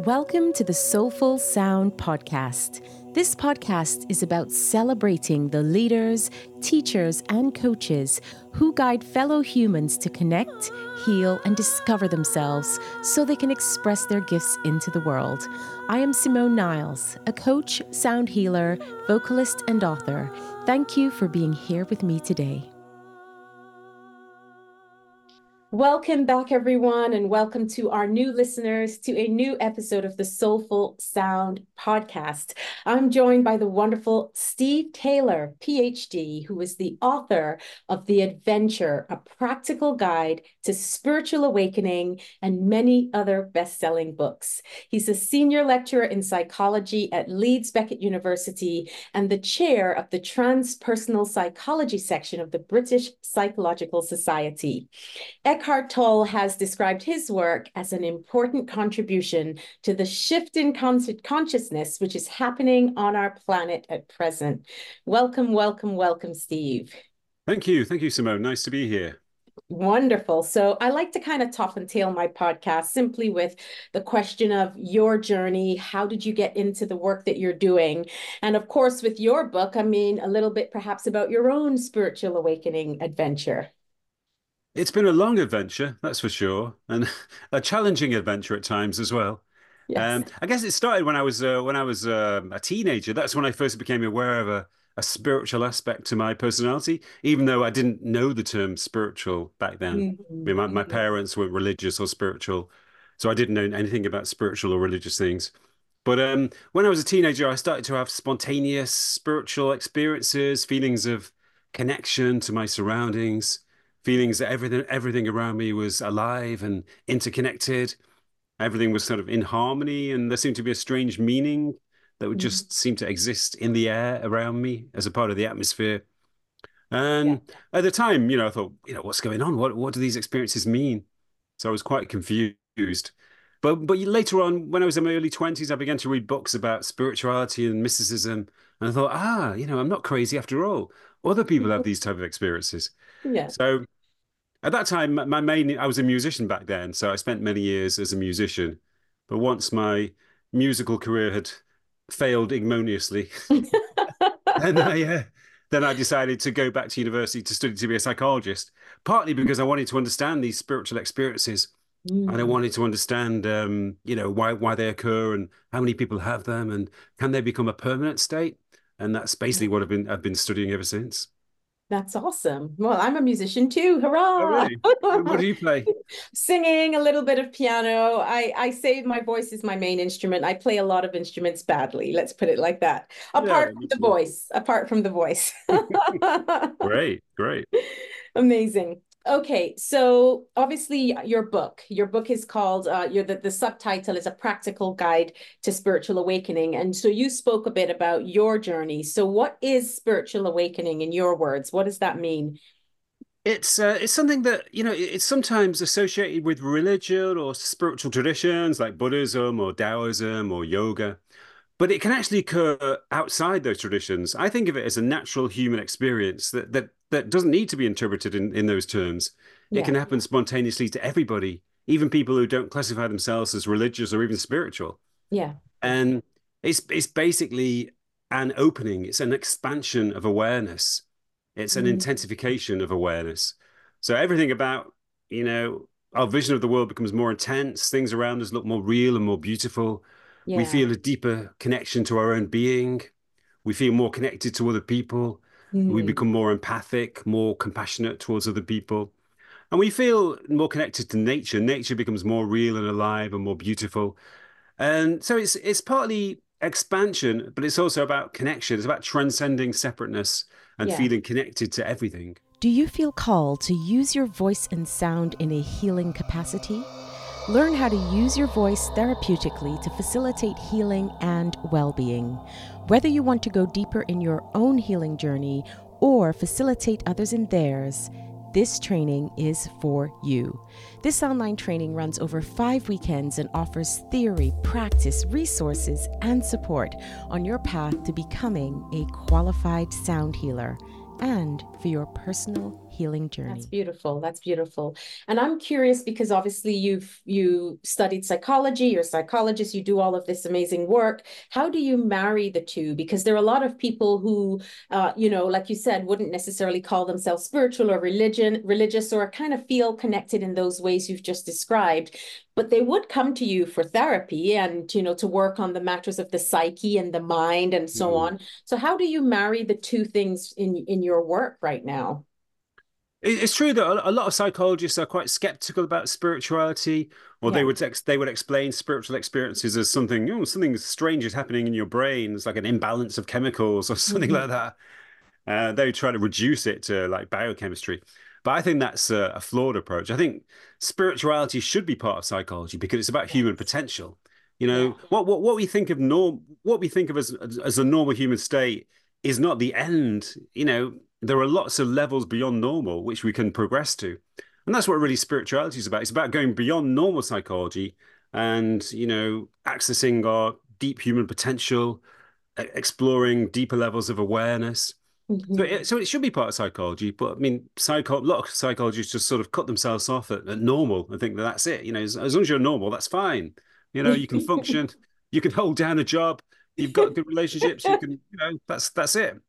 Welcome to the Soulful Sound Podcast. This podcast is about celebrating the leaders, teachers, and coaches who guide fellow humans to connect, heal, and discover themselves so they can express their gifts into the world. I am Simone Niles, a coach, sound healer, vocalist, and author. Thank you for being here with me today. Welcome back, everyone, and welcome to our new listeners to a new episode of the Soulful Sound podcast. I'm joined by the wonderful Steve Taylor, PhD, who is the author of The Adventure, a practical guide to spiritual awakening, and many other best selling books. He's a senior lecturer in psychology at Leeds Beckett University and the chair of the transpersonal psychology section of the British Psychological Society. Tolle has described his work as an important contribution to the shift in con consciousness which is happening on our planet at present. Welcome, welcome, welcome, Steve. Thank you. Thank you, Simone. Nice to be here. Wonderful. So I like to kind of top and tail my podcast simply with the question of your journey. How did you get into the work that you're doing? And of course, with your book, I mean, a little bit perhaps about your own spiritual awakening adventure. It's been a long adventure, that's for sure, and a challenging adventure at times as well. Yes. Um, I guess it started when I was uh, when I was uh, a teenager. That's when I first became aware of a, a spiritual aspect to my personality, even though I didn't know the term spiritual back then. Mm-hmm. I mean, my, my parents weren't religious or spiritual, so I didn't know anything about spiritual or religious things. But um, when I was a teenager, I started to have spontaneous spiritual experiences, feelings of connection to my surroundings feelings that everything everything around me was alive and interconnected. Everything was sort of in harmony, and there seemed to be a strange meaning that would mm. just seem to exist in the air around me as a part of the atmosphere. And yeah. at the time, you know, I thought, you know, what's going on? What what do these experiences mean? So I was quite confused. But but later on, when I was in my early twenties, I began to read books about spirituality and mysticism, and I thought, ah, you know, I'm not crazy after all. Other people have these type of experiences. Yeah. So at that time, my main I was a musician back then, so I spent many years as a musician. But once my musical career had failed ignominiously, then I uh, then I decided to go back to university to study to be a psychologist. Partly because I wanted to understand these spiritual experiences, mm. and I wanted to understand, um, you know, why why they occur and how many people have them, and can they become a permanent state? And that's basically what I've been I've been studying ever since. That's awesome. Well, I'm a musician too. Hurrah! Oh, really? what do you play? Singing, a little bit of piano. I I say my voice is my main instrument. I play a lot of instruments badly. Let's put it like that. Apart yeah, from the voice. Apart from the voice. great, great. Amazing. Okay, so obviously your book, your book is called uh, your the, the subtitle is a practical guide to spiritual awakening, and so you spoke a bit about your journey. So, what is spiritual awakening in your words? What does that mean? It's uh, it's something that you know it's sometimes associated with religion or spiritual traditions like Buddhism or Taoism or yoga, but it can actually occur outside those traditions. I think of it as a natural human experience that that that doesn't need to be interpreted in, in those terms. Yeah. It can happen spontaneously to everybody, even people who don't classify themselves as religious or even spiritual. Yeah. And it's it's basically an opening, it's an expansion of awareness. It's an mm. intensification of awareness. So everything about, you know, our vision of the world becomes more intense, things around us look more real and more beautiful. Yeah. We feel a deeper connection to our own being. We feel more connected to other people. Mm. We become more empathic, more compassionate towards other people. And we feel more connected to nature. Nature becomes more real and alive and more beautiful. And so it's it's partly expansion, but it's also about connection. It's about transcending separateness and yeah. feeling connected to everything. Do you feel called to use your voice and sound in a healing capacity? Learn how to use your voice therapeutically to facilitate healing and well being. Whether you want to go deeper in your own healing journey or facilitate others in theirs, this training is for you. This online training runs over five weekends and offers theory, practice, resources, and support on your path to becoming a qualified sound healer and for your personal healing journey. That's beautiful. That's beautiful. And I'm curious because obviously you've you studied psychology, you're a psychologist, you do all of this amazing work. How do you marry the two? Because there are a lot of people who, uh, you know, like you said, wouldn't necessarily call themselves spiritual or religion, religious, or kind of feel connected in those ways you've just described but they would come to you for therapy and you know to work on the matters of the psyche and the mind and so mm. on so how do you marry the two things in in your work right now it's true that a lot of psychologists are quite skeptical about spirituality, or yeah. they would ex- they would explain spiritual experiences as something, you know, something strange is happening in your brain. It's like an imbalance of chemicals or something mm-hmm. like that. Uh, they try to reduce it to like biochemistry, but I think that's a, a, flawed approach. I think spirituality should be part of psychology because it's about human potential. You know, yeah. what what what we think of norm, what we think of as as a normal human state is not the end. You know, there are lots of levels beyond normal which we can progress to. And that's what really spirituality is about. It's about going beyond normal psychology and, you know, accessing our deep human potential, exploring deeper levels of awareness. Mm-hmm. So, it, so it should be part of psychology, but I mean, psycho- a lot of psychologists just sort of cut themselves off at, at normal and think that that's it. You know, as, as long as you're normal, that's fine. You know, you can function, you can hold down a job, you've got good relationships, you can, you know, that's that's it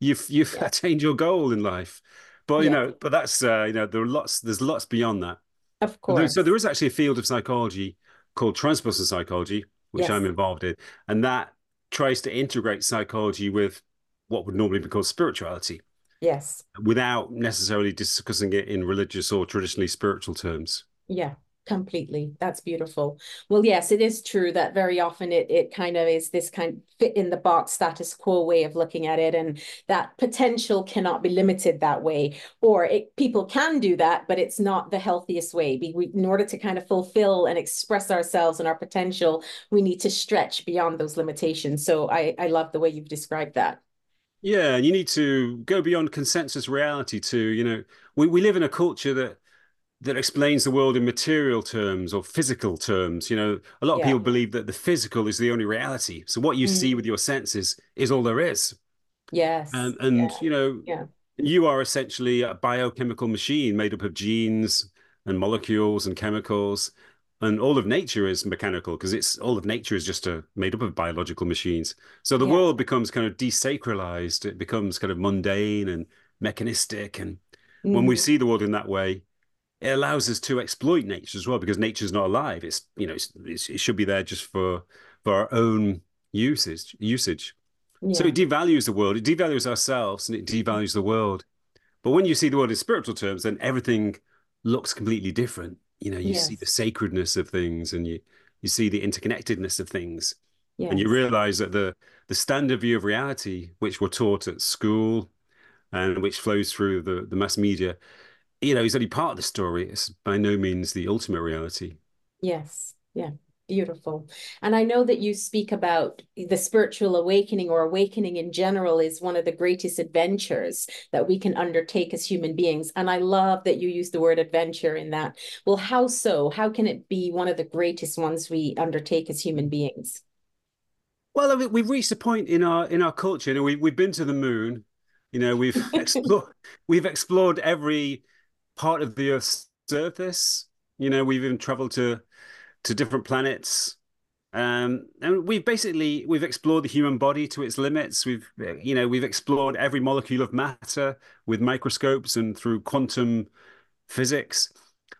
you've you've yeah. attained your goal in life. But you know, but that's uh, you know, there are lots. There's lots beyond that. Of course. So there is actually a field of psychology called transpersonal psychology, which yes. I'm involved in, and that tries to integrate psychology with what would normally be called spirituality. Yes. Without necessarily discussing it in religious or traditionally spiritual terms. Yeah completely. That's beautiful. Well yes it is true that very often it it kind of is this kind of fit in the box status quo way of looking at it and that potential cannot be limited that way. Or it, people can do that but it's not the healthiest way. We, in order to kind of fulfill and express ourselves and our potential we need to stretch beyond those limitations. So i i love the way you've described that. Yeah and you need to go beyond consensus reality to you know we, we live in a culture that that explains the world in material terms or physical terms. You know, a lot of yeah. people believe that the physical is the only reality. So what you mm. see with your senses is all there is. Yes. And and yeah. you know, yeah. you are essentially a biochemical machine made up of genes and molecules and chemicals. And all of nature is mechanical because it's all of nature is just a, made up of biological machines. So the world becomes kind of desacralized. It becomes kind of mundane and mechanistic. And mm. when we mm. see the world in that way, it allows us to exploit nature as well because nature's not alive. It's you know it's, it's, it should be there just for for our own usage usage. Yeah. So it devalues the world, it devalues ourselves, and it devalues the world. But when you see the world in spiritual terms, then everything looks completely different. You know, you yes. see the sacredness of things, and you you see the interconnectedness of things, yes. and you realize that the the standard view of reality, which we're taught at school, and which flows through the the mass media, you know, he's only part of the story. It's by no means the ultimate reality. Yes. Yeah. Beautiful. And I know that you speak about the spiritual awakening or awakening in general is one of the greatest adventures that we can undertake as human beings. And I love that you use the word adventure in that. Well, how so? How can it be one of the greatest ones we undertake as human beings? Well, we've reached a point in our in our culture. You know, we we've been to the moon. You know, we've explored we've explored every part of the Earth's surface. You know, we've even traveled to to different planets. Um, and we've basically we've explored the human body to its limits. We've you know we've explored every molecule of matter with microscopes and through quantum physics.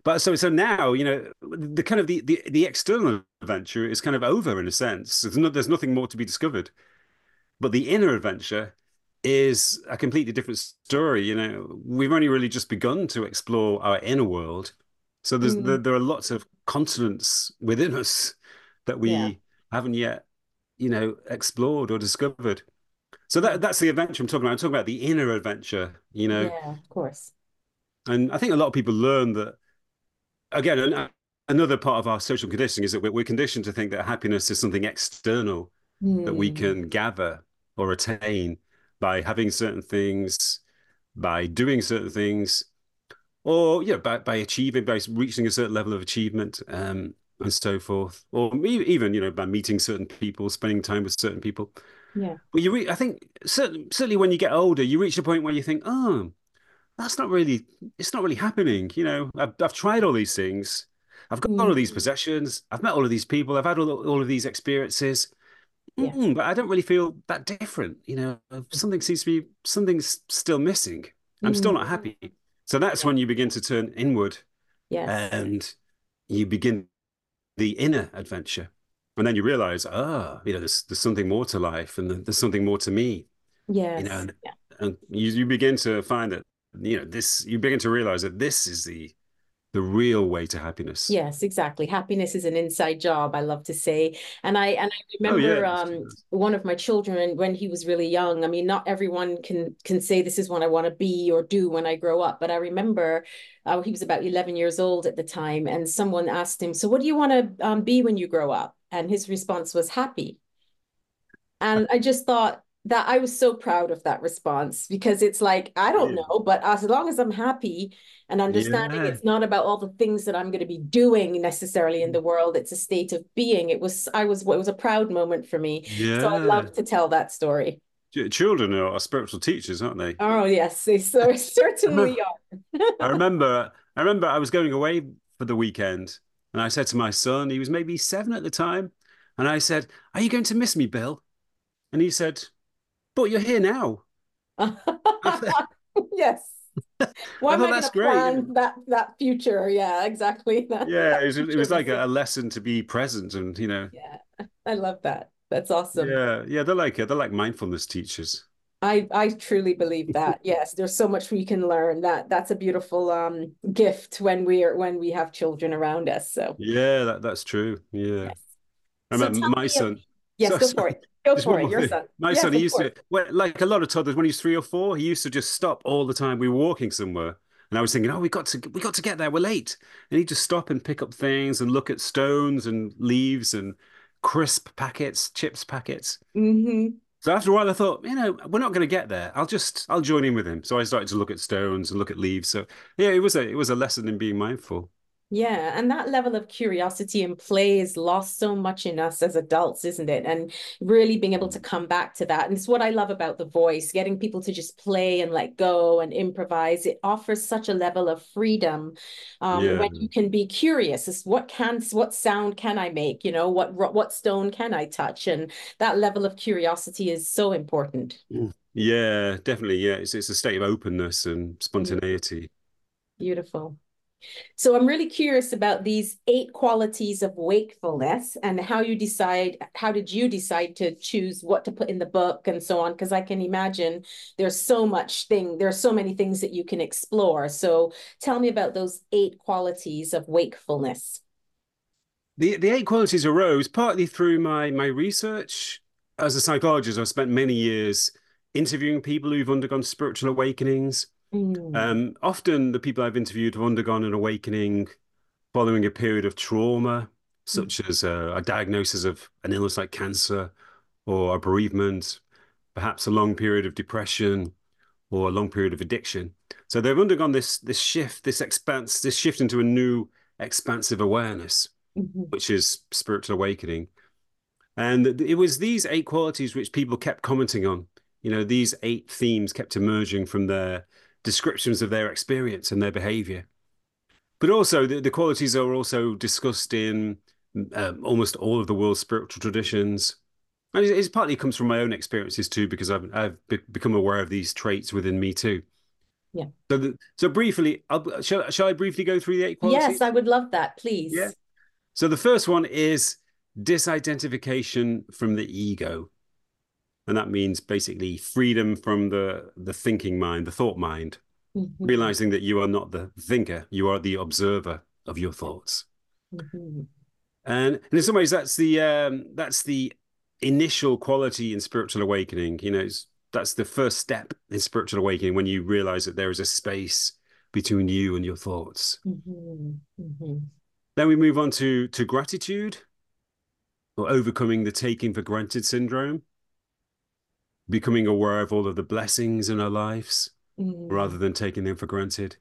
But so so now you know the kind of the the, the external adventure is kind of over in a sense. There's, no, there's nothing more to be discovered. But the inner adventure is a completely different story. You know, we've only really just begun to explore our inner world. So there's mm. there, there, are lots of continents within us that we yeah. haven't yet, you know, explored or discovered. So that that's the adventure I'm talking about. I'm talking about the inner adventure, you know. Yeah, of course. And I think a lot of people learn that again, another part of our social conditioning is that we're conditioned to think that happiness is something external mm. that we hmm. can gather or attain by having certain things, by doing certain things, or yeah, by, by achieving, by reaching a certain level of achievement, um, and so forth, or even you know by meeting certain people, spending time with certain people. Yeah. But you, re- I think certainly, certainly when you get older, you reach a point where you think, oh, that's not really, it's not really happening. You know, I've, I've tried all these things. I've got mm. all of these mm. possessions. I've met all of these people. I've had all, all of these experiences. Yeah. But I don't really feel that different. You know, something seems to be, something's still missing. I'm mm. still not mm. happy. So that's when you begin to turn inward. Yes. And you begin the inner adventure. And then you realize, ah, oh, you know, there's, there's something more to life and there's something more to me. Yes. You know, and, yeah. and you, you begin to find that you know this you begin to realize that this is the the real way to happiness. Yes exactly. Happiness is an inside job i love to say. And i and i remember oh, yeah, um one of my children when he was really young i mean not everyone can can say this is what i want to be or do when i grow up but i remember uh, he was about 11 years old at the time and someone asked him so what do you want to um, be when you grow up? And his response was happy. And i just thought that I was so proud of that response because it's like, I don't yeah. know, but as long as I'm happy and understanding yeah. it's not about all the things that I'm going to be doing necessarily in the mm. world, it's a state of being. It was, I was, it was a proud moment for me. Yeah. So I love to tell that story. Children are spiritual teachers, aren't they? Oh yes, they certainly are. I remember, I remember I was going away for the weekend and I said to my son, he was maybe seven at the time, and I said, "Are you going to miss me, Bill?" And he said, but you're here now. yes. Why am I going to plan that that future? Yeah, exactly. yeah, it was, it was like a, a, lesson to be present, and you know. Yeah, I love that. That's awesome. Yeah, yeah, they're like they're like mindfulness teachers. I I truly believe that. yes, there's so much we can learn. That that's a beautiful um gift when we're when we have children around us. So yeah, that that's true. Yeah. Yes. I remember so my son. Yes, so, go for it. Go for it. Your son. My yes, son, he used course. to, well, like a lot of toddlers, when he was three or four, he used to just stop all the time. We were walking somewhere, and I was thinking, oh, we got to, we got to get there. We're late, and he'd just stop and pick up things and look at stones and leaves and crisp packets, chips packets. Mm-hmm. So after a while, I thought, you know, we're not going to get there. I'll just, I'll join in with him. So I started to look at stones and look at leaves. So yeah, it was a, it was a lesson in being mindful. Yeah, and that level of curiosity and play is lost so much in us as adults, isn't it? And really being able to come back to that. And it's what I love about the voice, getting people to just play and let go and improvise. It offers such a level of freedom um, yeah. when you can be curious. As what can what sound can I make? You know, what what stone can I touch? And that level of curiosity is so important. Mm. Yeah, definitely. Yeah, it's it's a state of openness and spontaneity. Beautiful. So I'm really curious about these eight qualities of wakefulness and how you decide, how did you decide to choose what to put in the book and so on? Because I can imagine there's so much thing, there's so many things that you can explore. So tell me about those eight qualities of wakefulness. The, the eight qualities arose partly through my, my research. As a psychologist, I've spent many years interviewing people who've undergone spiritual awakenings Mm. Um, often the people I've interviewed have undergone an awakening following a period of trauma, such mm. as a, a, diagnosis of an illness like cancer or a bereavement, perhaps a long period of depression or a long period of addiction. So they've undergone this this shift, this expanse, this shift into a new expansive awareness, mm-hmm. which is spiritual awakening. And it was these eight qualities which people kept commenting on. You know, these eight themes kept emerging from their descriptions of their experience and their behavior. But also, the, the qualities are also discussed in um, almost all of the world's spiritual traditions. And it, it, partly comes from my own experiences too, because I've, I've be become aware of these traits within me too. Yeah. So, the, so briefly, I'll, shall, shall I briefly go through the eight qualities? Yes, I would love that, please. Yeah. So the first one is disidentification from the ego and that means basically freedom from the the thinking mind the thought mind mm-hmm. realizing that you are not the thinker you are the observer of your thoughts mm-hmm. and, and in some ways that's the um, that's the initial quality in spiritual awakening you know that's the first step in spiritual awakening when you realize that there is a space between you and your thoughts mm-hmm. mm-hmm. then we move on to to gratitude or overcoming the taking for granted syndrome becoming aware of all of the blessings in our lives mm. rather than taking them for granted.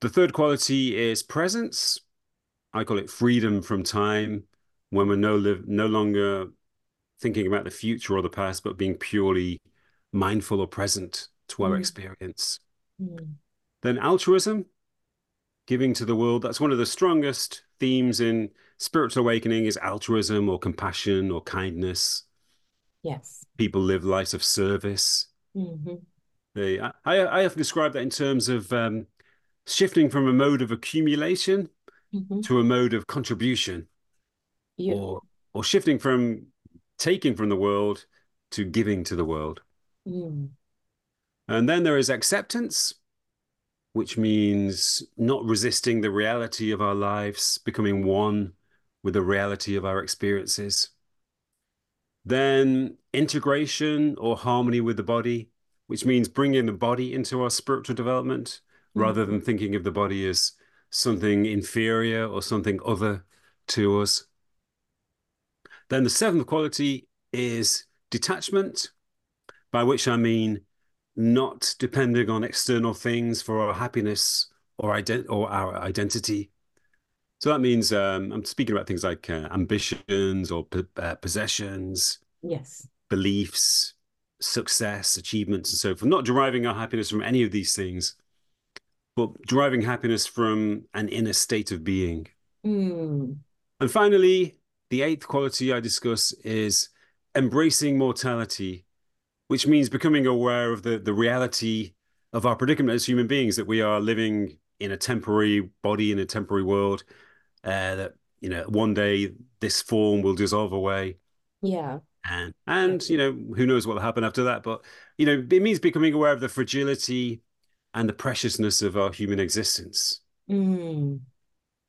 The third quality is presence. I call it freedom from time when we're no, live, no longer thinking about the future or the past, but being purely mindful or present to our mm. experience. Mm. Then altruism, giving to the world. That's one of the strongest themes in spiritual awakening is altruism or compassion or kindness. Yes. People live lives of service. Mm-hmm. They, I, I have described that in terms of um, shifting from a mode of accumulation mm-hmm. to a mode of contribution, yeah. or or shifting from taking from the world to giving to the world. Mm. And then there is acceptance, which means not resisting the reality of our lives, becoming one with the reality of our experiences. Then integration or harmony with the body, which means bringing the body into our spiritual development mm-hmm. rather than thinking of the body as something inferior or something other to us. Then the seventh quality is detachment, by which I mean not depending on external things for our happiness or, ident- or our identity. So that means um, I'm speaking about things like uh, ambitions or uh, possessions, yes, beliefs, success, achievements, and so forth. Not deriving our happiness from any of these things, but deriving happiness from an inner state of being. Mm. And finally, the eighth quality I discuss is embracing mortality, which means becoming aware of the, the reality of our predicament as human beings, that we are living in a temporary body in a temporary world, uh, that, you know, one day this form will dissolve away. Yeah. And and you know who knows what will happen after that but you know it means becoming aware of the fragility and the preciousness of our human existence. Mm.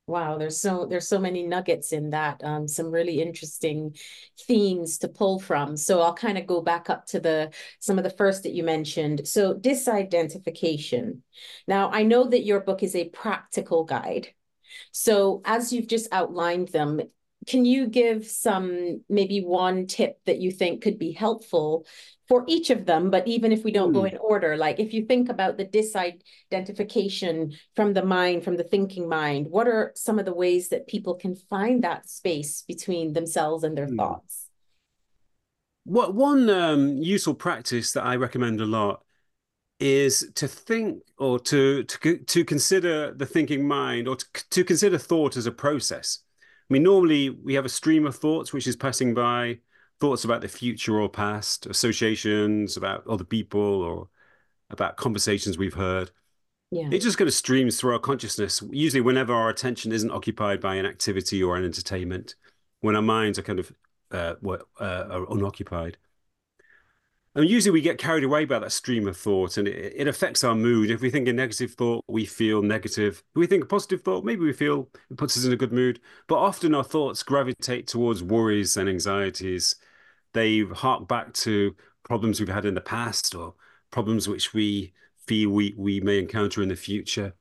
wow there's so there's so many nuggets in that um, some really interesting themes to pull from. So i'll kind of go back up to the some of the first that you mentioned. So disidentification. Now i know that your book is a practical guide so as you've just outlined them can you give some maybe one tip that you think could be helpful for each of them but even if we don't mm. go hmm. in order like if you think about the disidentification from the mind from the thinking mind what are some of the ways that people can find that space between themselves and their mm. thoughts what one um, useful practice that i recommend a lot is to think or to to to consider the thinking mind or to, to consider thought as a process I mean, normally we have a stream of thoughts which is passing by, thoughts about the future or past, associations about other people or about conversations we've heard. Yeah. It just kind of streams through our consciousness, usually whenever our attention isn't occupied by an activity or an entertainment, when our minds are kind of uh, uh, are unoccupied. And usually we get carried away by that stream of thought and it, it, affects our mood. If we think a negative thought, we feel negative. If we think a positive thought, maybe we feel it puts us in a good mood. But often our thoughts gravitate towards worries and anxieties. They hark back to problems we've had in the past or problems which we feel we, we may encounter in the future.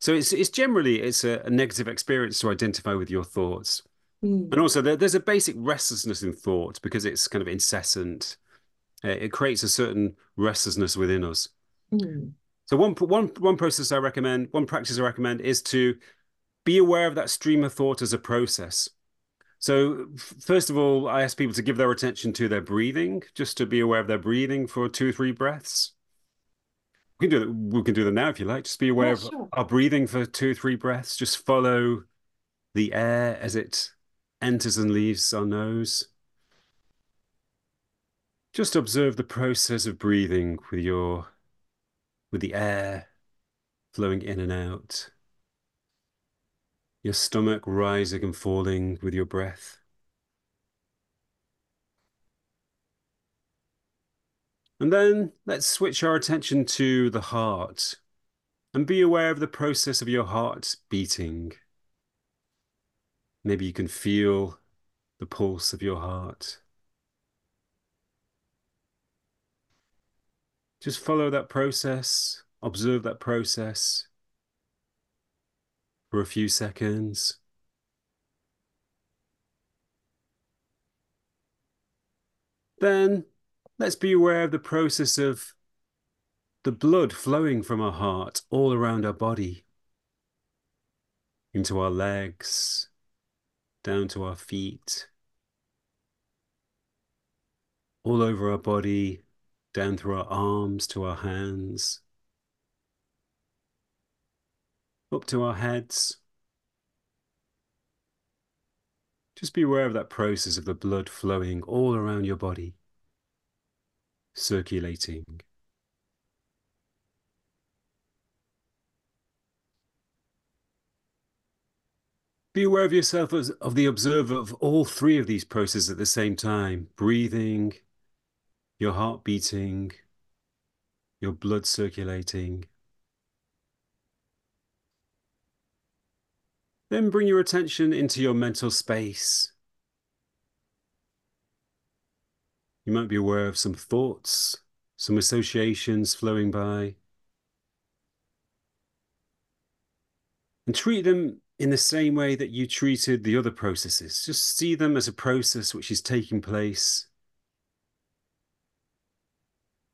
So it's, it's generally, it's a, a negative experience to identify with your thoughts. Mm. And also there, there's a basic restlessness in thought because it's kind of incessant it creates a certain restlessness within us. Mm. So one one one process I recommend, one practice I recommend is to be aware of that stream of thought as a process. So first of all, I ask people to give their attention to their breathing, just to be aware of their breathing for two or three breaths. We can do that. We can do that now if you like. Just be aware yeah, of sure. our breathing for two or three breaths. Just follow the air as it enters and leaves our nose. Just observe the process of breathing with your with the air flowing in and out. Your stomach rising and falling with your breath. And then let's switch our attention to the heart and be aware of the process of your heart beating. Maybe you can feel the pulse of your heart. Just follow that process, observe that process for a few seconds. Then let's be aware of the process of the blood flowing from our heart all around our body, into our legs, down to our feet, all over our body, down through our arms to our hands, up to our heads. Just be aware of that process of the blood flowing all around your body, circulating. Be aware of yourself as of the observer of all three of these processes at the same time breathing, your heart beating, your blood circulating. Then bring your attention into your mental space. You might be aware of some thoughts, some associations flowing by. And treat them in the same way that you treated the other processes. Just see them as a process which is taking place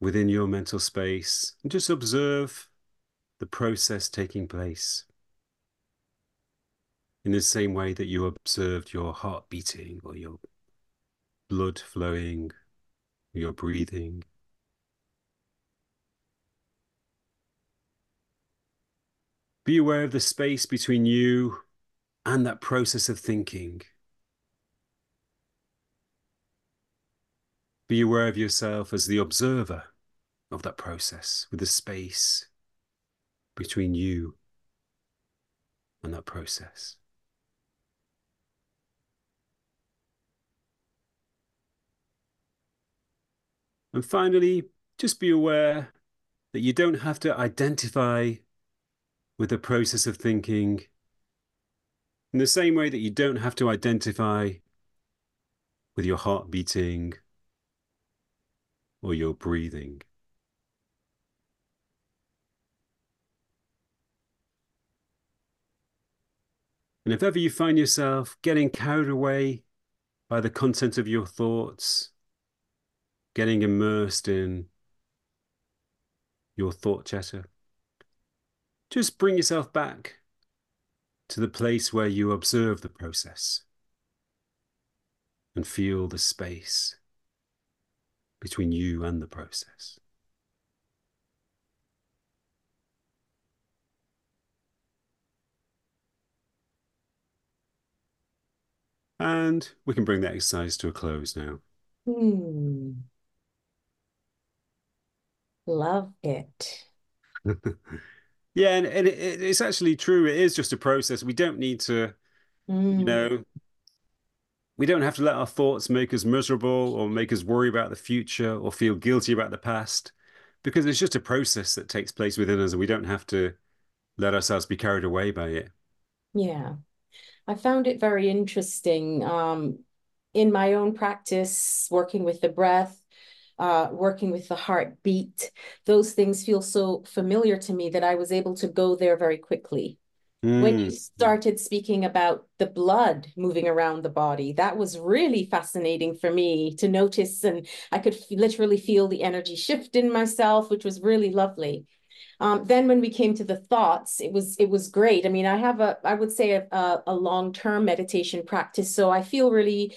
within your mental space and just observe the process taking place in the same way that you observed your heart beating or your blood flowing, your breathing. Be aware of the space between you and that process of thinking. Be aware of yourself as the observer of that process with the space between you and that process. And finally, just be aware that you don't have to identify with the process of thinking in the same way that you don't have to identify with your heart beating or your breathing. And if ever you find yourself getting carried away by the content of your thoughts, getting immersed in your thought chatter, just bring yourself back to the place where you observe the process and feel the space between you and the process. And we can bring the exercise to a close now. Hmm. Love it. Yeah, and, and it, it's actually true. It is just a process. We don't need to, mm. you know, we don't have to let our thoughts make us miserable or make us worry about the future or feel guilty about the past because it's just a process that takes place within us and we don't have to let ourselves be carried away by it. Yeah. I found it very interesting um, in my own practice, working with the breath uh, working with the heartbeat. Those things feel so familiar to me that I was able to go there very quickly. Mm. When you mm. started speaking about the blood moving around the body, that was really fascinating for me to notice. And I could f- literally feel the energy shift in myself, which was really lovely. Um, then when we came to the thoughts, it was it was great. I mean, I have a I would say a, a, a long term meditation practice, so I feel really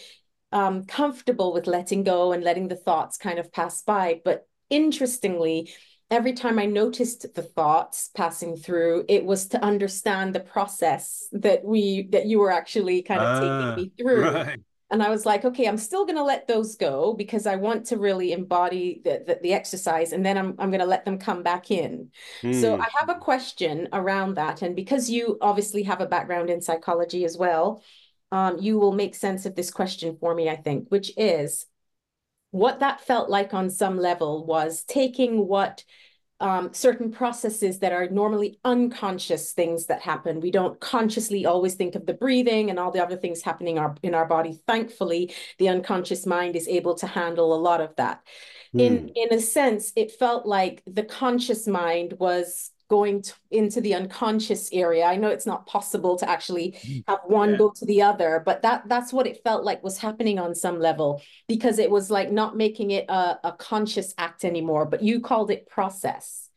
um, comfortable with letting go and letting the thoughts kind of pass by. But interestingly, every time I noticed the thoughts passing through, it was to understand the process that we that you were actually kind of taking ah, me through. Right. And I was like, okay, I'm still going to let those go because I want to really embody the, the, the exercise, and then I'm I'm going to let them come back in. Mm. So hmm. I have a question around that, and because you obviously have a background in psychology as well, um, you will make sense of this question for me, I think, which is what that felt like on some level was taking what um, certain processes that are normally unconscious things that happen. We don't consciously always think of the breathing and all the other things happening our, in our body. Thankfully, the unconscious mind is able to handle a lot of that. Mm. In hmm. in a sense, it felt like the conscious mind was going to, into the unconscious area. I know it's not possible to actually mm, have one yeah. go to the other, but that that's what it felt like was happening on some level because it was like not making it a, a conscious act anymore, but you called it process.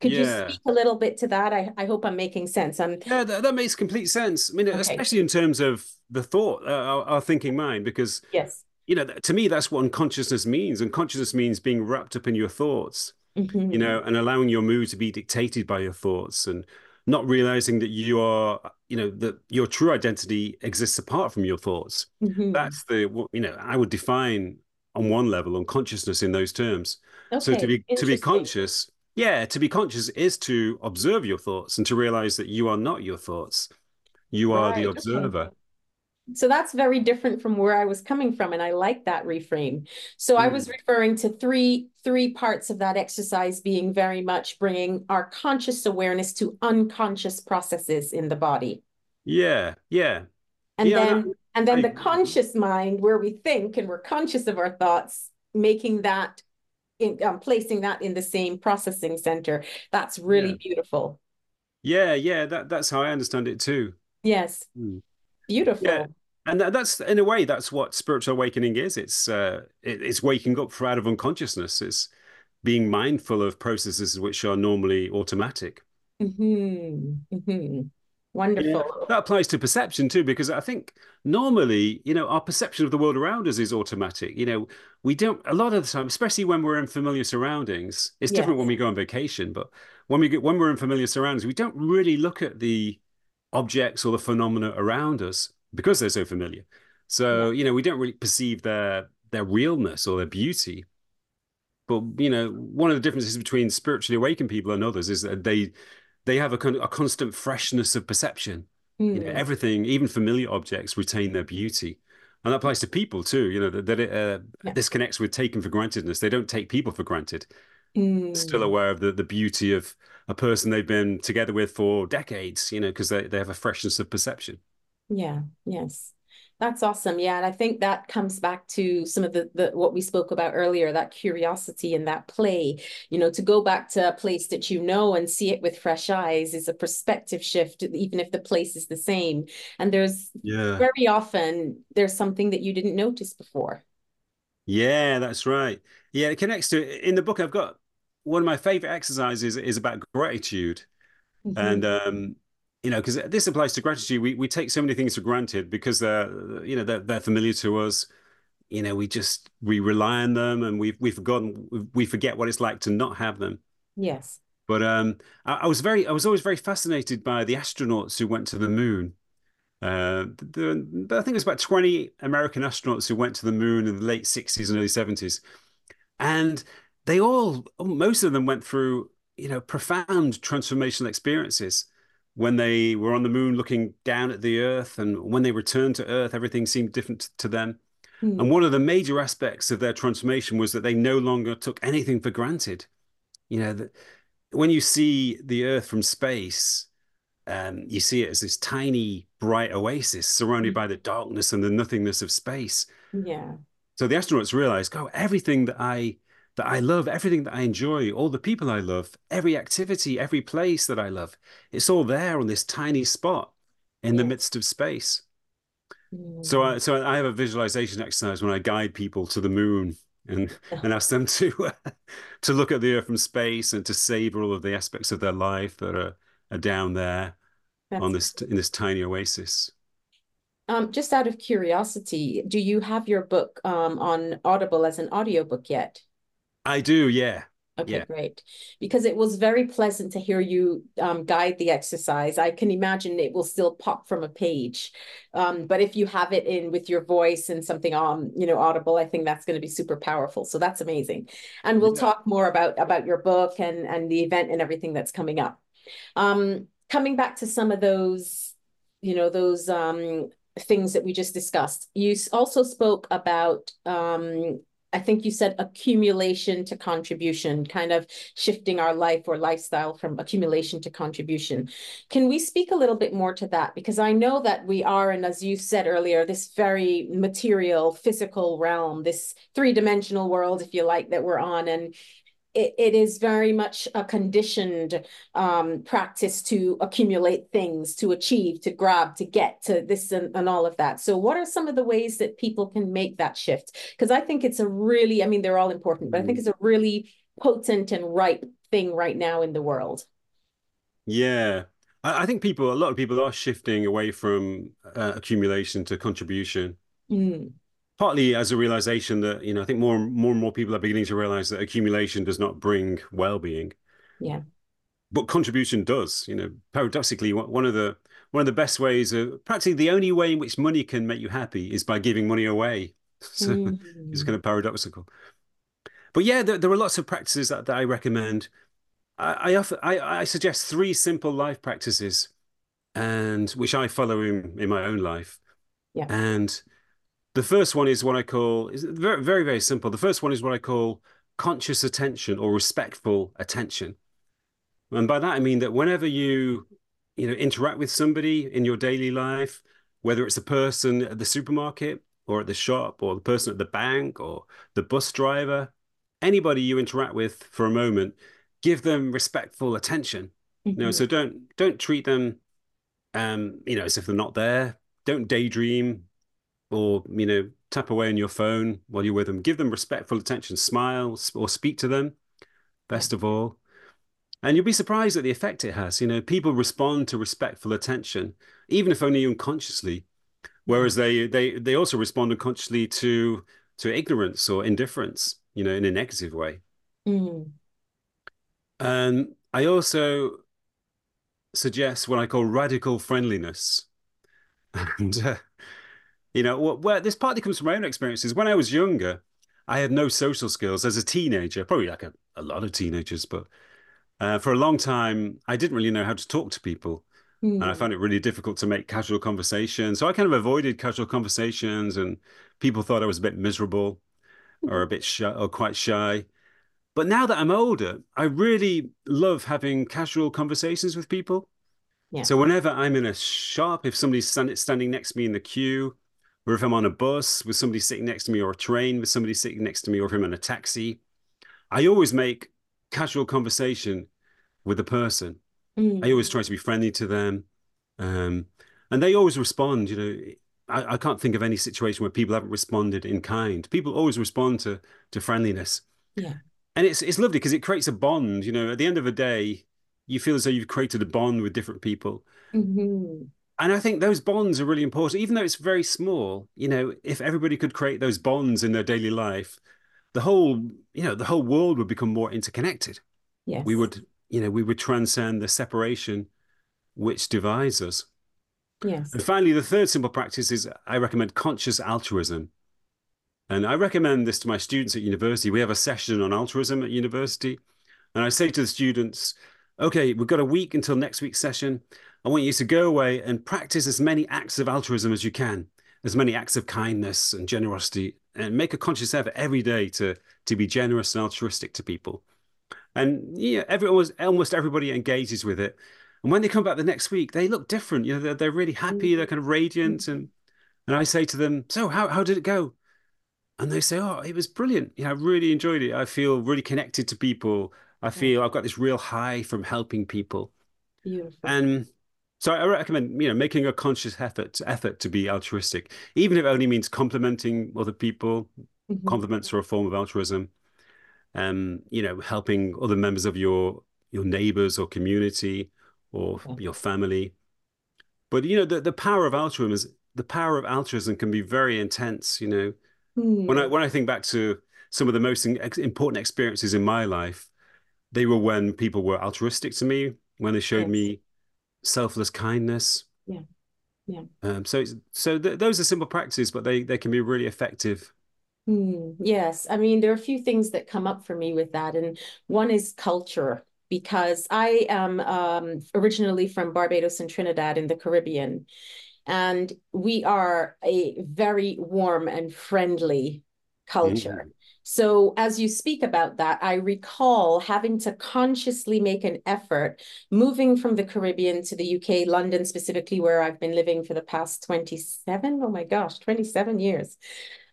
Could yeah. you speak a little bit to that? I, I hope I'm making sense. I'm... Yeah, that, that makes complete sense. I mean, okay. especially in terms of the thought, uh, our, our thinking mind, because yes, you know, to me, that's what unconsciousness means. Unconsciousness means being wrapped up in your thoughts mm-hmm. you know, and allowing your mood to be dictated by your thoughts and not realizing that you are, you know, that your true identity exists apart from your thoughts. Mm-hmm. That's the, you know, I would define on one level on consciousness in those terms. Okay. So to be to be conscious, yeah, to be conscious is to observe your thoughts and to realize that you are not your thoughts. You are right. the observer. Okay. So that's very different from where I was coming from. And I like that reframe. So mm. I was mm. referring to three, three parts of that exercise being very much bringing our conscious awareness to unconscious processes in the body. Yeah. Yeah. And yeah, then, and then I, the conscious mind where we think and we're conscious of our thoughts, making that in, um, placing that in the same processing center. That's really yeah. beautiful. Yeah. Yeah. That, that's how I understand it too. Yes. Mm. Beautiful. Yeah and that's in a way that's what spiritual awakening is. It's uh it, it's waking up from out of unconsciousness. It's being mindful of processes which are normally automatic. Mm-hmm. Mm-hmm. wonderful. Yeah, that applies to perception too because i think normally you know our perception of the world around us is automatic. You know we don't a lot of the time especially when we're in familiar surroundings it's different when we go on vacation but when we get when we're in familiar surroundings we don't really look at the objects or the phenomena around us because they're so familiar. So, yeah. you know, we don't really perceive their their realness or their beauty. But you know, one of the differences between spiritually awakened people and others is that they they have a kind of a constant freshness of perception. Mm. You know, hmm. everything, even familiar objects, retain their beauty, and that applies to people too. You know that, that it, uh, yeah. this connects with taken for grantedness. They don't take people for granted. Mm. Still aware of the the beauty of a person they've been together with for decades. You know, because they they have a freshness of perception. Yeah, yes. That's awesome. Yeah, and I think that comes back to some of the, the what we spoke about earlier, that curiosity and that play. You know, to go back to a place that you know and see it with fresh eyes is a perspective shift, even if the place is the same. And there's yeah. very often there's something that you didn't notice before. Yeah, that's right. Yeah, it connects to in the book. I've got one of my favorite exercises is about gratitude, mm-hmm. and um, you know, because this applies to gratitude. We we take so many things for granted because they're you know they're, they're familiar to us. You know, we just we rely on them, and we've we've forgotten we forget what it's like to not have them. Yes. But um, I, I was very I was always very fascinated by the astronauts who went to the moon. Uh, the, I think it was about 20 American astronauts who went to the moon in the late 60s and early 70s. And they all, most of them went through, you know, profound transformational experiences when they were on the moon looking down at the earth and when they returned to earth everything seemed different to them mm. and one of the major aspects of their transformation was that they no longer took anything for granted you know that when you see the earth from space um, you see it as this tiny bright oasis surrounded mm. by the darkness and the nothingness of space yeah so the astronauts realized oh everything that i that I love, everything that I enjoy, all the people I love, every activity, every place that I love. It's all there on this tiny spot in the midst of space. Mm. So, I, so I have a visualization exercise when I guide people to the moon and and ask them to to look at the Earth from space and to savor all of the aspects of their life that are, are down there That's on this in this tiny oasis. Um, just out of curiosity, do you have your book um, on Audible as an audiobook yet? I do, yeah. Okay, yeah. great. Because it was very pleasant to hear you um, guide the exercise. I can imagine it will still pop from a page. Um, but if you have it in with your voice and something on, you know, audible, I think that's going to be super powerful. So that's amazing. And we'll yeah. talk more about about your book and and the event and everything that's coming up. Um, coming back to some of those, you know, those um things that we just discussed. You also spoke about um I think you said accumulation to contribution, kind of shifting our life or lifestyle from accumulation to contribution. Can we speak a little bit more to that? Because I know that we are, and as you said earlier, this very material, physical realm, this three dimensional world, if you like, that we're on. And it, it is very much a conditioned um, practice to accumulate things, to achieve, to grab, to get to this and, and all of that. So, what are some of the ways that people can make that shift? Because I think it's a really, I mean, they're all important, but I think mm. it's a really potent and ripe thing right now in the world. Yeah. I, I think people, a lot of people are shifting away from uh, accumulation to contribution. Mm partly as a realization that you know I think more more and more people are beginning to realize that accumulation does not bring well-being. Yeah. but contribution does. You know, paradoxically, one of the one of the best ways, of, practically the only way in which money can make you happy is by giving money away. So mm. it's kind of paradoxical. But yeah, there, there are lots of practices that, that I recommend. I, I offer, I, I suggest three simple life practices, and which I follow in, in my own life. Yeah. And the first one is what I call is very very very simple. The first one is what I call conscious attention or respectful attention. And by that I mean that whenever you you know interact with somebody in your daily life, whether it's a person at the supermarket or at the shop or the person at the bank or the bus driver, anybody you interact with for a moment, give them respectful attention. Mm-hmm. You know, mm-hmm. so don't don't treat them um, you know, as if they're not there. Don't daydream or, you know, tap away on your phone while you're with them. Give them respectful attention, smile or speak to them, best of all. And you'll be surprised at the effect it has. You know, people respond to respectful attention, even if only unconsciously. Whereas they they they also respond unconsciously to to ignorance or indifference, you know, in a negative way. Mm. And I also suggest what I call radical friendliness. And uh, you know, well, this partly comes from my own experiences. When I was younger, I had no social skills as a teenager, probably like a, a lot of teenagers, but uh, for a long time, I didn't really know how to talk to people. Mm. And I hmm. found it really difficult to make casual conversation. So I kind of avoided casual conversations, and people thought I was a bit miserable or a bit shy or quite shy. But now that I'm older, I really love having casual conversations with people. Yeah. So whenever I'm in a shop, if somebody's standing next to me in the queue, or if I'm on a bus with somebody sitting next to me, or a train with somebody sitting next to me, or if I'm in a taxi, I always make casual conversation with the person. Mm. I always try to be friendly to them. Um, and they always respond. You know, I, I, can't think of any situation where people haven't responded in kind. People always respond to to friendliness. Yeah. And it's it's lovely because it creates a bond. You know, at the end of the day, you feel as though you've created a bond with different people. Mm-hmm. And I think those bonds are really important, even though it's very small. You know, if everybody could create those bonds in their daily life, the whole, you know, the whole world would become more interconnected. Yes. We would, you know, we would transcend the separation which divides us. Yes. And finally, the third simple practice is I recommend conscious altruism. And I recommend this to my students at university. We have a session on altruism at university. And I say to the students, okay, we've got a week until next week's session. I want you to go away and practice as many acts of altruism as you can, as many acts of kindness and generosity and make a conscious effort every day to to be generous and altruistic to people. And yeah, every almost almost everybody engages with it. And when they come back the next week, they look different. You know, they're, they're really happy. They're kind of radiant. And and I say to them, "So how how did it go?" And they say, "Oh, it was brilliant. Yeah, I really enjoyed it. I feel really connected to people. I feel I've got this real high from helping people." Beautiful. And so I recommend, you know, making a conscious effort effort to be altruistic, even if it only means complimenting other people. Mm-hmm. Compliments are a form of altruism. Um, you know, helping other members of your your neighbors or community or yeah. your family. But you know, the, the power of altruism is the power of altruism can be very intense. You know, mm. when I when I think back to some of the most important experiences in my life, they were when people were altruistic to me, when they showed yes. me selfless kindness. Yeah. Yeah. Um, so, so th- those are simple practices, but they they can be really effective. Mm, yes, I mean there are a few things that come up for me with that, and one is culture because I am um, originally from Barbados and Trinidad in the Caribbean, and we are a very warm and friendly culture. Mm. So, as you speak about that, I recall having to consciously make an effort moving from the Caribbean to the UK, London specifically, where I've been living for the past 27, oh my gosh, 27 years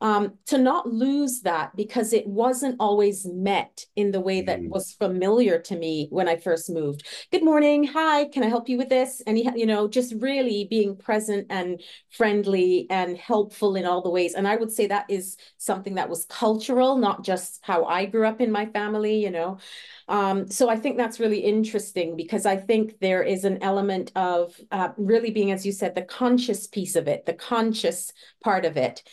um, to not lose that because it wasn't always met in the way that mm. was familiar to me when I first moved. Good morning. Hi, can I help you with this? And, you know, just really being present and friendly and helpful in all the ways. And I would say that is something that was cultural, not just how I grew up in my family, you know. Um, so I think that's really interesting because I think there is an element of uh, really being, as you said, the conscious piece of it, the conscious part of it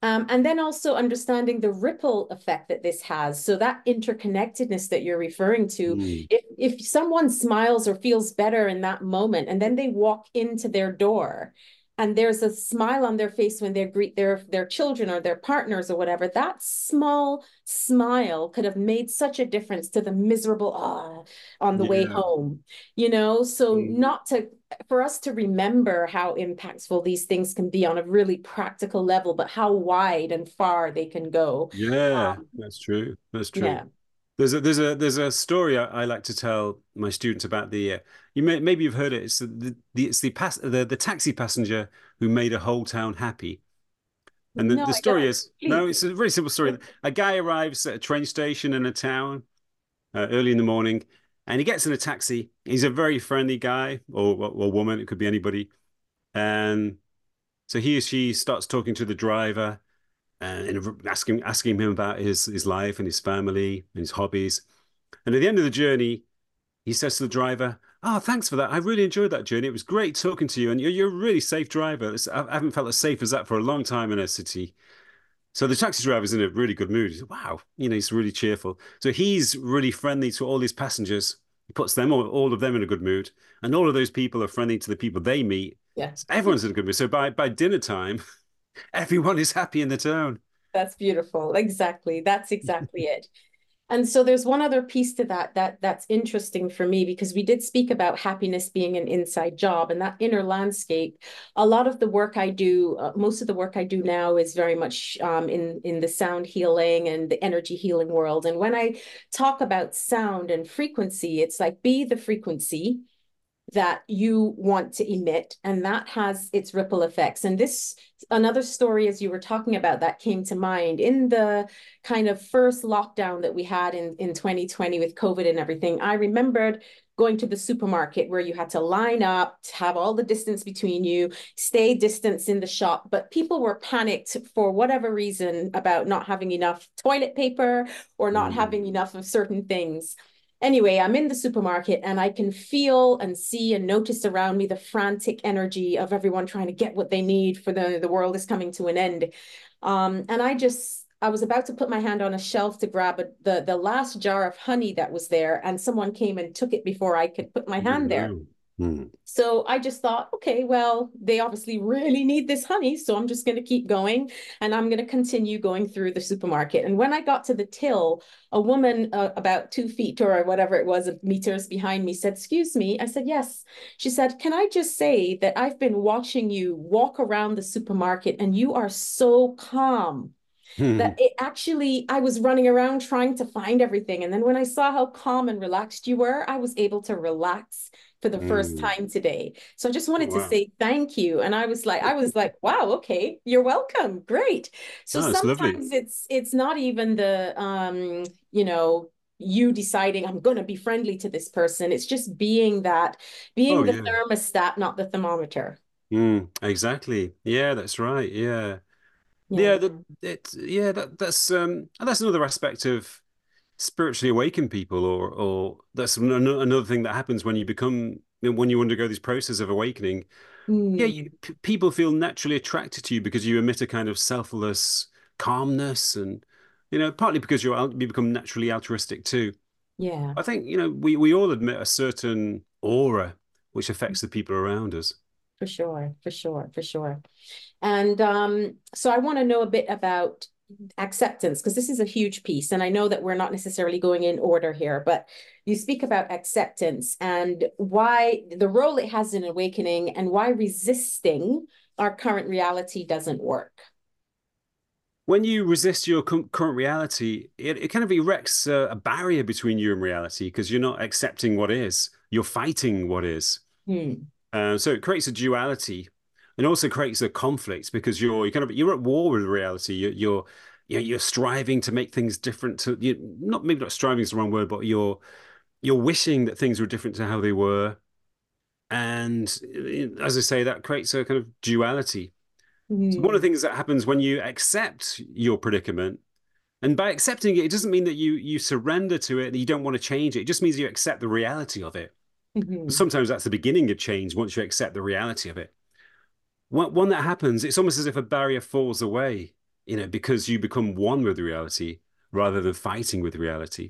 Um, and then also understanding the ripple effect that this has. So that interconnectedness that you're referring to, mm. if, if someone smiles or feels better in that moment, and then they walk into their door and there's a smile on their face when they greet their their children or their partners or whatever that small smile could have made such a difference to the miserable ah on the yeah. way home you know so mm. not to for us to remember how impactful these things can be on a really practical level but how wide and far they can go yeah um, that's true that's true yeah there's a there's a there's a story I, I like to tell my students about the uh, you may maybe you've heard it. It's the, the it's the pass the, the taxi passenger who made a whole town happy. And the, no, the story is no, it's a very simple story. A guy arrives at a train station in a town uh, early in the morning, and he gets in a taxi. He's a very friendly guy or or woman. It could be anybody, and so he or she starts talking to the driver and asking asking him about his his life and his family and his hobbies. And at the end of the journey, he says to the driver, "Oh, thanks for that. I really enjoyed that journey. It was great talking to you, and you're, you're a really safe driver. I haven't felt as safe as that for a long time in a city." So the taxi driver's in a really good mood. He's wow, you know, he's really cheerful. So he's really friendly to all these passengers. He puts them all, all of them in a good mood, and all of those people are friendly to the people they meet. Yes, everyone's in a good mood. So by by dinner time. everyone is happy in the town. That's beautiful. Exactly. That's exactly it. And so there's one other piece to that that that's interesting for me because we did speak about happiness being an inside job and that inner landscape. A lot of the work I do, uh, most of the work I do now is very much um, in in the sound healing and the energy healing world. And when I talk about sound and frequency, it's like be the frequency that you want to emit and that has its ripple effects. And this another story as you were talking about that came to mind in the kind of first lockdown that we had in in 2020 with covid and everything i remembered going to the supermarket where you had to line up to have all the distance between you stay distance in the shop. But people were panicked for whatever reason about not having enough toilet paper or not mm. having enough of certain things Anyway, I'm in the supermarket and I can feel and see and notice around me the frantic energy of everyone trying to get what they need for the, the world is coming to an end. Um, and I just, I was about to put my hand on a shelf to grab a, the, the last jar of honey that was there, and someone came and took it before I could put my hand there. Hmm. So I just thought, okay, well, they obviously really need this honey. So I'm just going to keep going and I'm going to continue going through the supermarket. And when I got to the till, a woman uh, about two feet or whatever it was, meters behind me said, Excuse me. I said, Yes. She said, Can I just say that I've been watching you walk around the supermarket and you are so calm. Hmm. That it actually, I was running around trying to find everything. And then when I saw how calm and relaxed you were, I was able to relax for the mm. first time today. So I just wanted wow. to say thank you. And I was like, I was like, wow, okay, you're welcome. Great. So oh, sometimes it's it's not even the um, you know, you deciding I'm going to be friendly to this person. It's just being that, being oh, the yeah. thermostat, not the thermometer. Mm, exactly. Yeah, that's right. Yeah. Yeah, yeah it, yeah that, that's um that's another aspect of spiritually awaken people or or that's another thing that happens when you become when you undergo this process of awakening. Mm. yeah you, people feel naturally attracted to you because you emit a kind of selfless calmness and you know partly because you're you become naturally altruistic too. Yeah. I think you know we we all admit a certain aura which affects the people around us. For sure for sure for sure. And um so i want to know a bit about acceptance because this is a huge piece and i know that we're not necessarily going in order here but you speak about acceptance and why the role it has in awakening and why resisting our current reality doesn't work when you resist your current reality it, it kind of erects a, a barrier between you and reality because you're not accepting what is you're fighting what is hmm. uh, so it creates a duality and also creates a conflict because you're you kind of you're at war with reality. You're you're you're, you're striving to make things different to you. Not maybe not striving is the wrong word, but you're you're wishing that things were different to how they were. And as I say, that creates a kind of duality. Mm. So one of the things that happens when you accept your predicament, and by accepting it, it doesn't mean that you you surrender to it, that you don't want to change it. It just means you accept the reality of it. Mm-hmm. Sometimes that's the beginning of change once you accept the reality of it when that happens, it's almost as if a barrier falls away. you know, because you become one with reality rather than fighting with reality.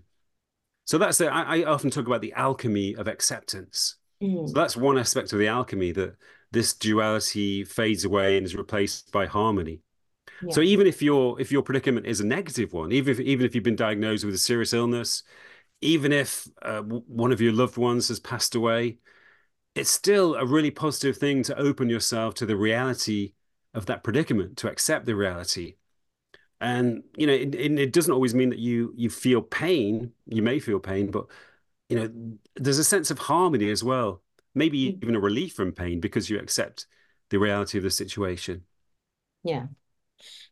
So that's the, I, I often talk about the alchemy of acceptance. Mm. So that's one aspect of the alchemy that this duality fades away and is replaced by harmony. Yeah. So even if your if your predicament is a negative one, even if even if you've been diagnosed with a serious illness, even if uh, one of your loved ones has passed away, it's still a really positive thing to open yourself to the reality of that predicament, to accept the reality. And you know, it, it doesn't always mean that you you feel pain. You may feel pain, but you know, there's a sense of harmony as well. Maybe mm. even a relief from pain because you accept the reality of the situation. Yeah.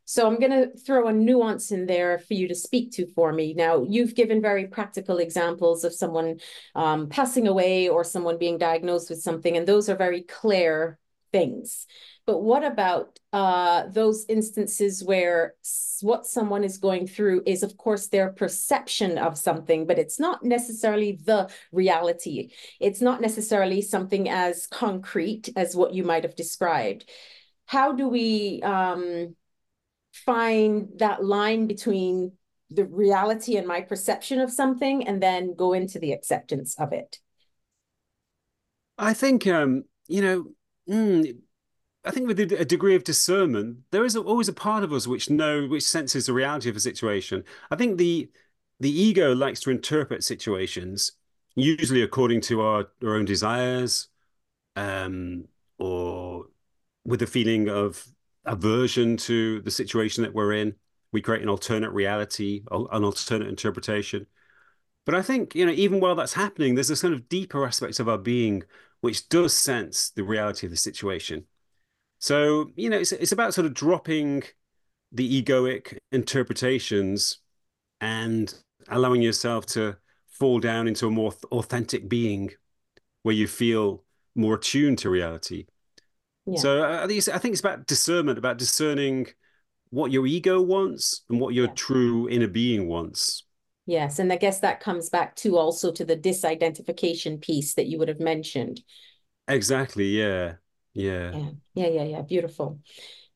So I'm going to throw a nuance in there for you to speak to for me. Now, you've given very practical examples of someone um, passing away or someone being diagnosed with something, and those are very clear things. But what about uh, those instances where what someone is going through is, of course, their perception of something, but it's not necessarily the reality. It's not necessarily something as concrete as what you might have described. How do we um, find that line between the reality and my perception of something and then go into the acceptance of it. I think um you know mm, i think with a degree of discernment there is always a part of us which know which senses the reality of a situation. I think the the ego likes to interpret situations usually according to our, our own desires um or with a feeling of aversion to the situation that we're in. We create an alternate reality, an alternate interpretation. But I think, you know, even while that's happening, there's this kind of deeper aspect of our being which does sense the reality of the situation. So, you know, it's, it's about sort of dropping the egoic interpretations and allowing yourself to fall down into a more authentic being where you feel more attuned to reality. Yeah. So uh, I think, I think it's about discernment, about discerning what your ego wants and what your yeah. true inner being wants. Yes, and I guess that comes back to also to the disidentification piece that you would have mentioned. Exactly. Yeah. Yeah. Yeah. Yeah. Yeah. yeah. Beautiful.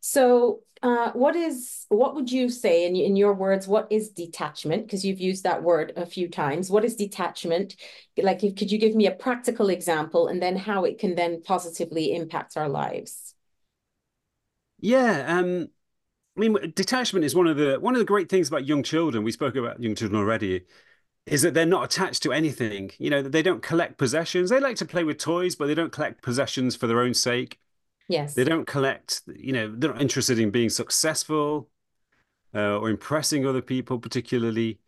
So, uh, what is what would you say in in your words? What is detachment? Because you've used that word a few times. What is detachment? Like, if, could you give me a practical example, and then how it can then positively impact our lives? Yeah. Um. I mean, detachment is one of the one of the great things about young children. We spoke about young children already. Is that they're not attached to anything. You know, they don't collect possessions. They like to play with toys, but they don't collect possessions for their own sake Yes. They don't collect, you know, they're not interested in being successful uh, or impressing other people, particularly.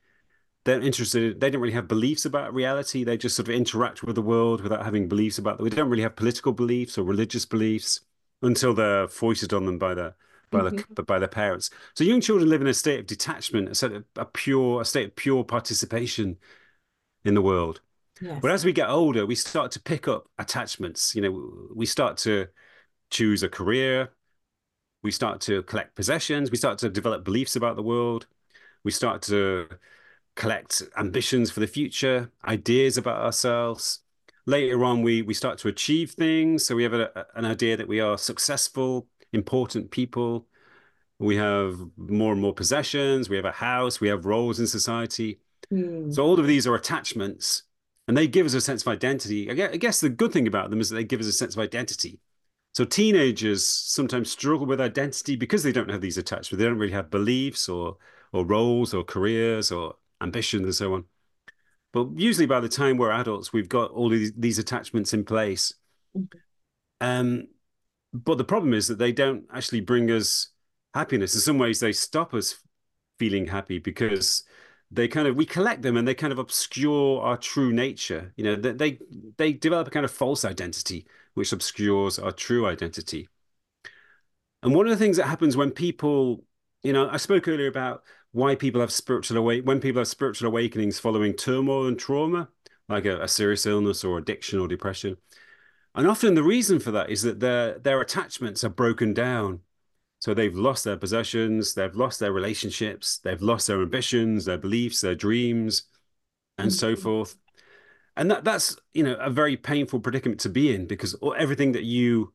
They're interested, they don't really have beliefs about reality. They just sort of interact with the world without having beliefs about them. We don't really have political beliefs or religious beliefs until they're foisted on them by their by mm-hmm. the by their parents. So young children live in a state of detachment, a state of a pure, a state of pure participation in the world. Yes. But as we get older, we start to pick up attachments. You know, we start to choose a career. We start to collect possessions. We start to develop beliefs about the world. We start to collect ambitions for the future, ideas about ourselves. Later on, we we start to achieve things. So we have a, an idea that we are successful, important people. We have more and more possessions. We have a house. We have roles in society. Mm. So all of these are attachments, and they give us a sense of identity. I guess the good thing about them is that they give us a sense of identity. So teenagers sometimes struggle with identity because they don't have these attachments. They don't really have beliefs or or roles or careers or ambitions and so on. But usually by the time we're adults, we've got all these, these attachments in place. Um, but the problem is that they don't actually bring us happiness. In some ways, they stop us feeling happy because they kind of we collect them and they kind of obscure our true nature. You know, they they, they develop a kind of false identity which obscures our true identity. And one of the things that happens when people, you know, I spoke earlier about why people have spiritual awake when people have spiritual awakenings following turmoil and trauma, like a, a serious illness or addiction or depression. And often the reason for that is that their their attachments are broken down. So they've lost their possessions, they've lost their relationships, they've lost their ambitions, their beliefs, their dreams, and mm-hmm. so forth and that that's you know a very painful predicament to be in because everything that you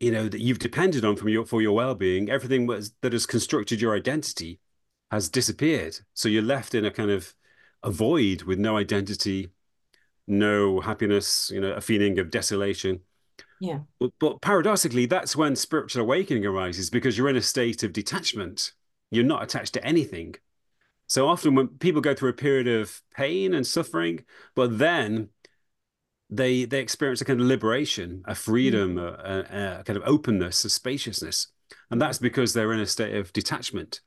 you know that you've depended on from your for your well-being everything was, that has constructed your identity has disappeared. So you're left in a kind of a void with no identity no happiness you know a feeling of desolation. Yeah. But, but paradoxically that's when spiritual awakening arises because you're in a state of detachment. You're not attached to anything so often when people go through a period of pain and suffering but then they they experience a kind of liberation, a freedom, mm. a, a, kind of openness, a spaciousness, and that's because they're in a state of detachment.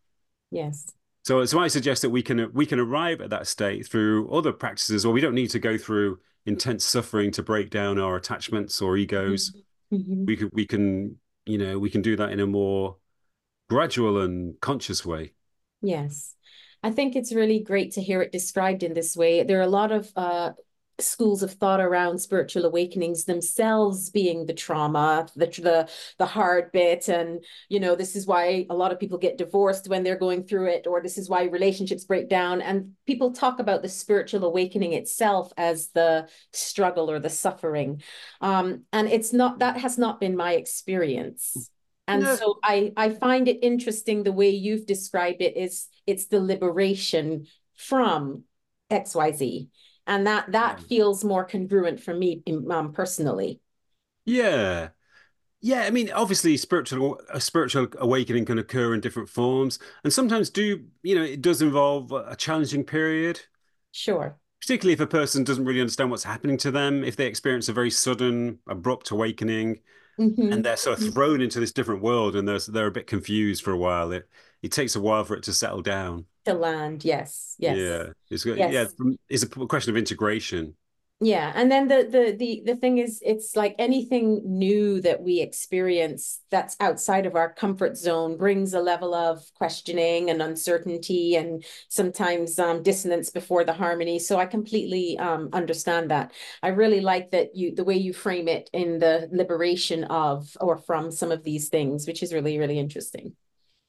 Yes. So, so I suggest that we can we can arrive at that state through other practices, or we don't need to go through intense suffering to break down our attachments or egos. Mm-hmm. We can we can you know we can do that in a more gradual and conscious way. Yes. I think it's really great to hear it described in this way. There are a lot of uh, schools of thought around spiritual awakenings themselves being the trauma the the the hard bit. And you know this is why a lot of people get divorced when they're going through it or this is why relationships break down. And people talk about the spiritual awakening itself as the struggle or the suffering. Um, and it's not that has not been my experience and no. so i i find it interesting the way you've described it is it's the liberation from xyz and that that feels more congruent for me um, personally. Yeah. Yeah i mean obviously spiritual a spiritual awakening can occur in different forms. And sometimes do you know it does involve a challenging period. Sure. Particularly if a person doesn't really understand what's happening to them if they experience a very sudden abrupt awakening mm-hmm. and they're sort of mm-hmm. thrown into this different world and they're, they're a bit confused for a while it it takes a while for it to settle down to land yes yes yeah it's yes. yeah it's a question of integration yeah and then the the the the thing is it's like anything new that we experience that's outside of our comfort zone brings a level of questioning and uncertainty and sometimes um, dissonance before the harmony. So i completely um, understand that. I really like that you the way you frame it in the liberation of or from some of these things which is really really interesting.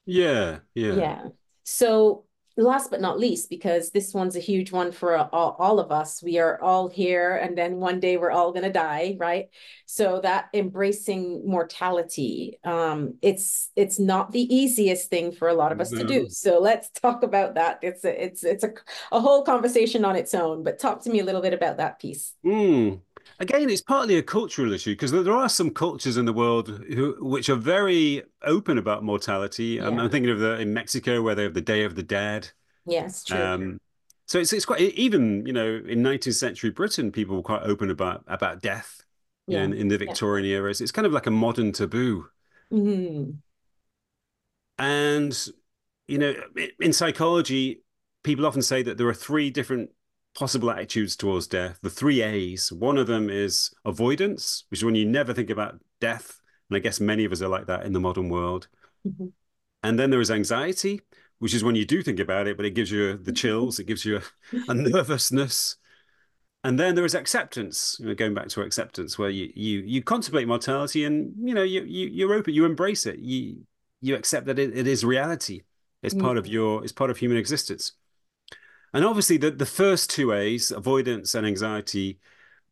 Yeah yeah. Yeah. So last but not least, because this one's a huge one for all, all of us, we are all here and then one day we're all going to die, right? So that embracing mortality, um, it's it's not the easiest thing for a lot of us no. to do. So let's talk about that. It's a, it's it's a, a whole conversation on its own, but talk to me a little bit about that piece. Mm. Again, it's partly a cultural issue because there are some cultures in the world who, which are very open about mortality. Yeah. I'm, I'm, thinking of the in Mexico where they have the Day of the Dead. Yes, true. Um, so it's it's quite even you know in 19th century Britain people were quite open about about death. Yeah. In, in the Victorian yeah. era, it's kind of like a modern taboo. Mm-hmm. And you know, in psychology, people often say that there are three different possible attitudes towards death. The three A's. One of them is avoidance, which is when you never think about death. And I guess many of us are like that in the modern world. Mm-hmm. And then there is anxiety, which is when you do think about it, but it gives you the chills, it gives you a, a nervousness. And then there is acceptance, you know, going back to acceptance, where you you you contemplate mortality and you know you, you you're open, you embrace it, you you accept that it, it is reality. It's mm-hmm. part of your it's part of human existence. And obviously, the, the first two A's, avoidance and anxiety,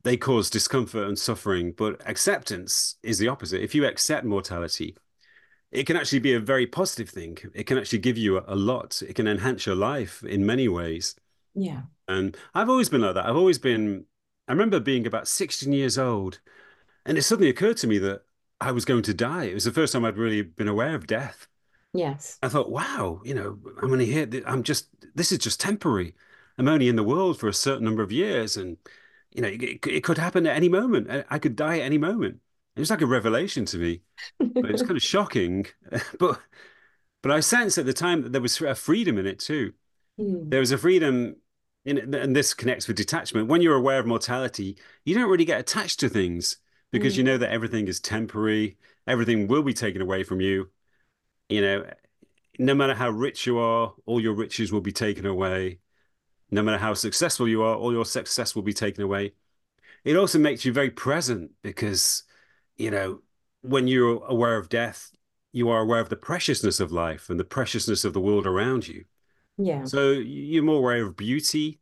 they cause discomfort and suffering. But acceptance is the opposite. If you accept mortality, it can actually be a very positive thing. It can actually give you a, a lot. It can enhance your life in many ways. Yeah. And I've always been like that. I've always been, I remember being about 16 years old, and it suddenly occurred to me that I was going to die. It was the first time I'd really been aware of death. Yes. I thought, wow, you know, I'm only here. I'm just, this is just temporary. I'm only in the world for a certain number of years. And, you know, it, it could happen at any moment. I could die at any moment. It was like a revelation to me. But it was kind of shocking. but, but I sensed at the time that there was a freedom in it too. Mm. There was a freedom in, and this connects with detachment. When you're aware of mortality, you don't really get attached to things because mm. you hmm. know that everything is temporary. Everything will be taken away from you you know, no matter how rich you are, all your riches will be taken away. No matter how successful you are, all your success will be taken away. It also makes you very present because, you know, when you're aware of death, you are aware of the preciousness of life and the preciousness of the world around you. Yeah. So you're more aware of beauty.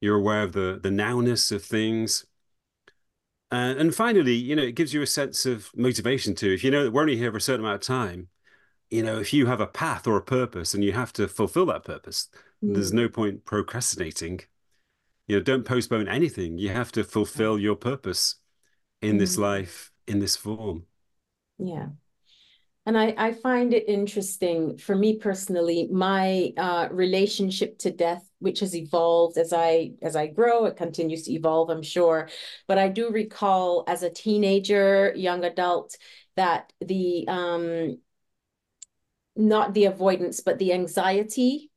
You're aware of the the nowness of things. And, and finally, you know, it gives you a sense of motivation too. If you know that we're only here for a certain amount of time, you know, if you have a path or a purpose and you have to fulfill that purpose, mm. there's no point procrastinating. You know, don't postpone anything. You have to fulfill your purpose in mm. this life, in this form. Yeah. And I, I find it interesting for me personally, my uh, relationship to death, which has evolved as I as I grow, it continues to evolve, I'm sure. But I do recall as a teenager, young adult, that the um, not the avoidance, but the anxiety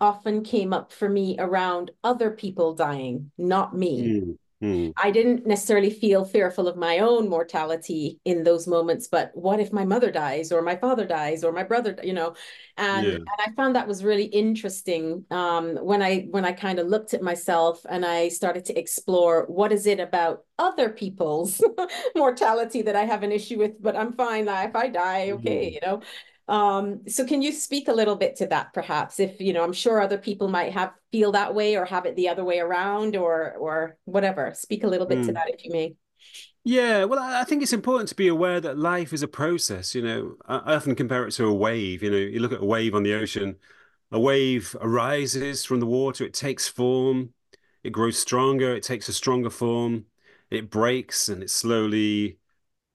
often came up for me around other people dying, not me. Mm. Mm. I didn't necessarily feel fearful of my own mortality in those moments, but what if my mother dies or my father dies or my brother, you know? And, yeah. and I found that was really interesting um, when I when I kind of looked at myself and I started to explore what is it about other people's mortality that I have an issue with, but I'm fine. If I die, okay, mm. you know. Um, so can you speak a little bit to that perhaps if you know I'm sure other people might have feel that way or have it the other way around or or whatever. Speak a little bit mm. to hmm. that if you may. Yeah, well, I think it's important to be aware that life is a process. You know, I often compare it to a wave. You know, you look at a wave on the ocean, a wave arises from the water, it takes form, it grows stronger, it takes a stronger form, it breaks and it slowly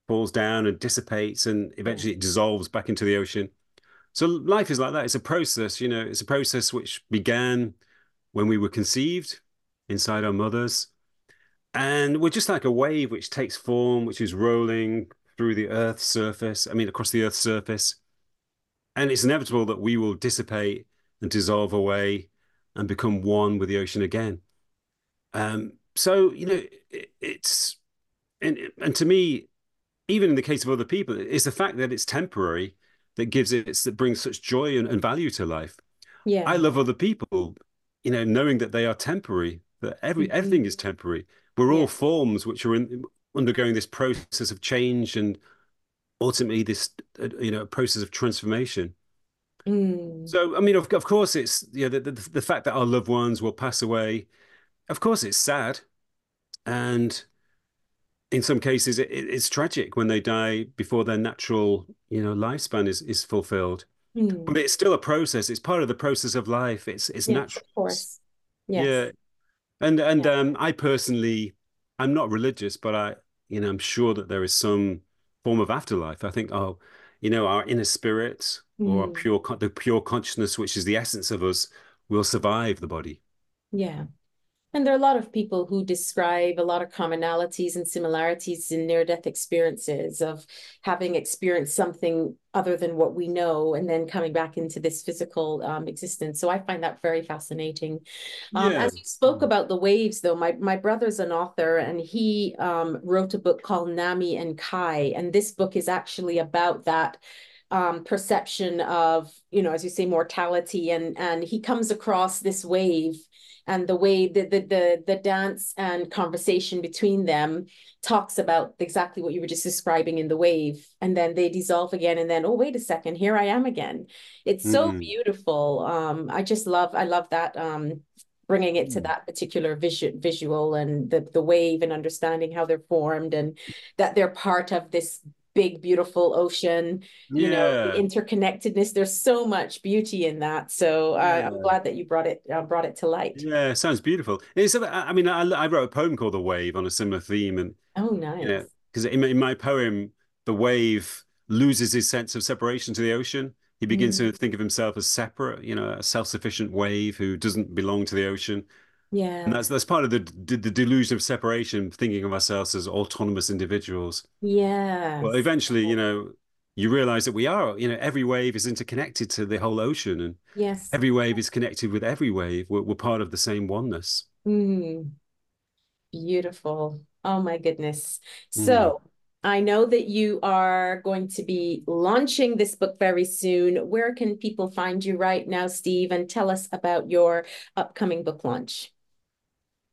falls down and dissipates and eventually it dissolves back into the ocean. So life is like that. It's a process, you know, it's a process which began when we were conceived inside our mothers. And we're just like a wave which takes form, which is rolling through the Earth's surface, I mean, across the Earth's surface. And it's inevitable that we will dissipate and dissolve away and become one with the ocean again. Um, so, you know, it, it's, and, and to me, even in the case of other people, it's the fact that it's temporary that gives it that brings such joy and, and value to life. Yeah, I love other people, you know, knowing that they are temporary, that every mm-hmm. everything is temporary. We're all forms which are in, undergoing this process of change and ultimately this, uh, you know, process of transformation. Mm. So, I mean, of, of course, it's you know the, the, the fact that our loved ones will pass away. Of course, it's sad, and in some cases it, it's tragic when they die before their natural you know lifespan is is fulfilled. Mm. but it's still a process. It's part of the process of life. It's it's yes, natural. of course. Yes. yeah. And and yeah. um i personally i'm not religious but i you know i'm sure that there is some form of afterlife. I think oh you know our inner spirit mm. or pure the pure consciousness which is the essence of us will survive the body. Yeah and there are a lot of people who describe a lot of commonalities and similarities in near death experiences of having experienced something other than what we know and then coming back into this physical um, existence. So I find that very fascinating. Um, yeah. As you spoke about the waves, though, my, my brother's an author and he um, wrote a book called Nami and Kai. And this book is actually about that. Um, perception of you know as you say mortality and and he comes across this wave and the way the, the the the dance and conversation between them talks about exactly what you were just describing in the wave and then they dissolve again and then oh wait a second here i am again it's so mm. beautiful um i just love i love that um bringing it to mm. that particular visual visual and the the wave and understanding how they're formed and that they're part of this big beautiful ocean you yeah. know the interconnectedness there's so much beauty in that so uh, yeah. i'm glad that you brought it uh, brought it to light yeah sounds beautiful it's i mean I, I, wrote a poem called the wave on a similar theme and oh nice you know because in, in, my poem the wave loses his sense of separation to the ocean he begins mm. to think of himself as separate you know a self-sufficient wave who doesn't belong to the ocean yeah. And that's that's part of the the delusion of separation, thinking of ourselves as autonomous individuals. Yeah. Well, eventually, you know, you realize that we are, you know, every wave is interconnected to the whole ocean and yes, every wave is connected with every wave. We're, we're part of the same oneness. Mm. Beautiful. Oh my goodness. Mm. So. I know that you are going to be launching this book very soon. Where can people find you right now, Steve? And tell us about your upcoming book launch.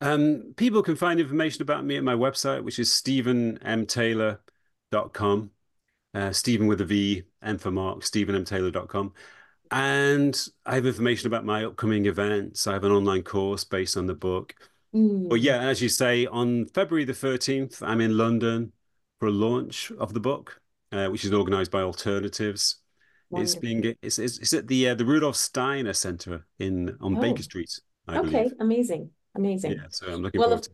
Um, people can find information about me at my website, which is stevenmtaylor.com. Uh, Steven with a V, M for Mark, stevenmtaylor.com. And I have information about my upcoming events. I have an online course based on the book. Mm. But yeah, as you say, on February the 13th, I'm in London for a launch of the book, uh, which is organized by Alternatives. Wonderful. It's being it's, it's, it's at the uh, the Rudolf Steiner Center in on oh. Baker Street. I okay, believe. amazing, amazing. Yeah, so I'm looking well, forward to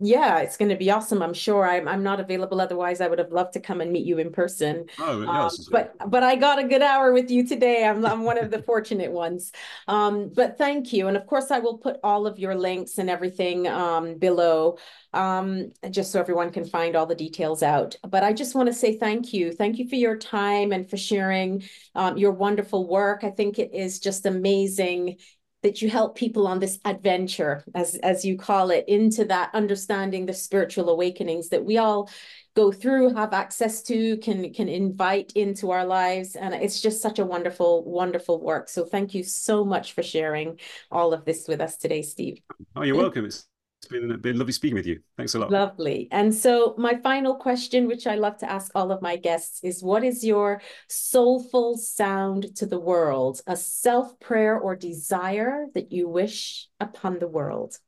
yeah, it's going to be awesome. I'm sure. I'm I'm not available. Otherwise, I would have loved to come and meet you in person. Oh, yes. Um, but but I got a good hour with you today. I'm I'm one of the fortunate ones. Um, but thank you, and of course, I will put all of your links and everything um, below, um, just so everyone can find all the details out. But I just want to say thank you. Thank you for your time and for sharing um, your wonderful work. I think it is just amazing that you help people on this adventure, as, as you call it, into that understanding the spiritual awakenings that we all go through, have access to, can can invite into our lives. And it's just such a wonderful, wonderful work. So thank you so much for sharing all of this with us today, Steve. Oh, you're welcome. It's it's been, been lovely speaking with you. Thanks a lot. Lovely. And so, my final question, which I love to ask all of my guests, is what is your soulful sound to the world? A self prayer or desire that you wish upon the world?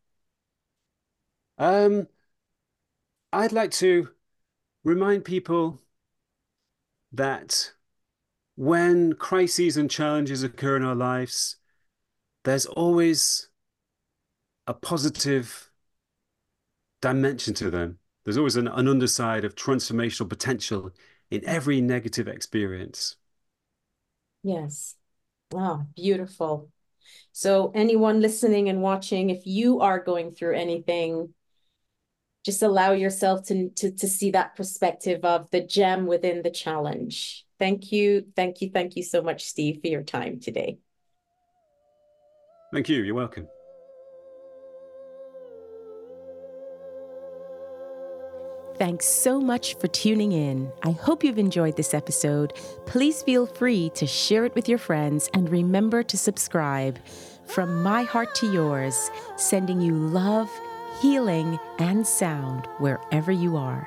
Um, I'd like to remind people that when crises and challenges occur in our lives, there's always a positive dimension to them. There's always an, an underside of transformational potential in every negative experience. Yes. Wow, beautiful. So, anyone listening and watching, if you are going through anything, just allow yourself to, to, to see that perspective of the gem within the challenge. Thank you. Thank you. Thank you so much, Steve, for your time today. Thank you. You're welcome. Thanks so much for tuning in. I hope you've enjoyed this episode. Please feel free to share it with your friends and remember to subscribe. From my heart to yours, sending you love, healing, and sound wherever you are.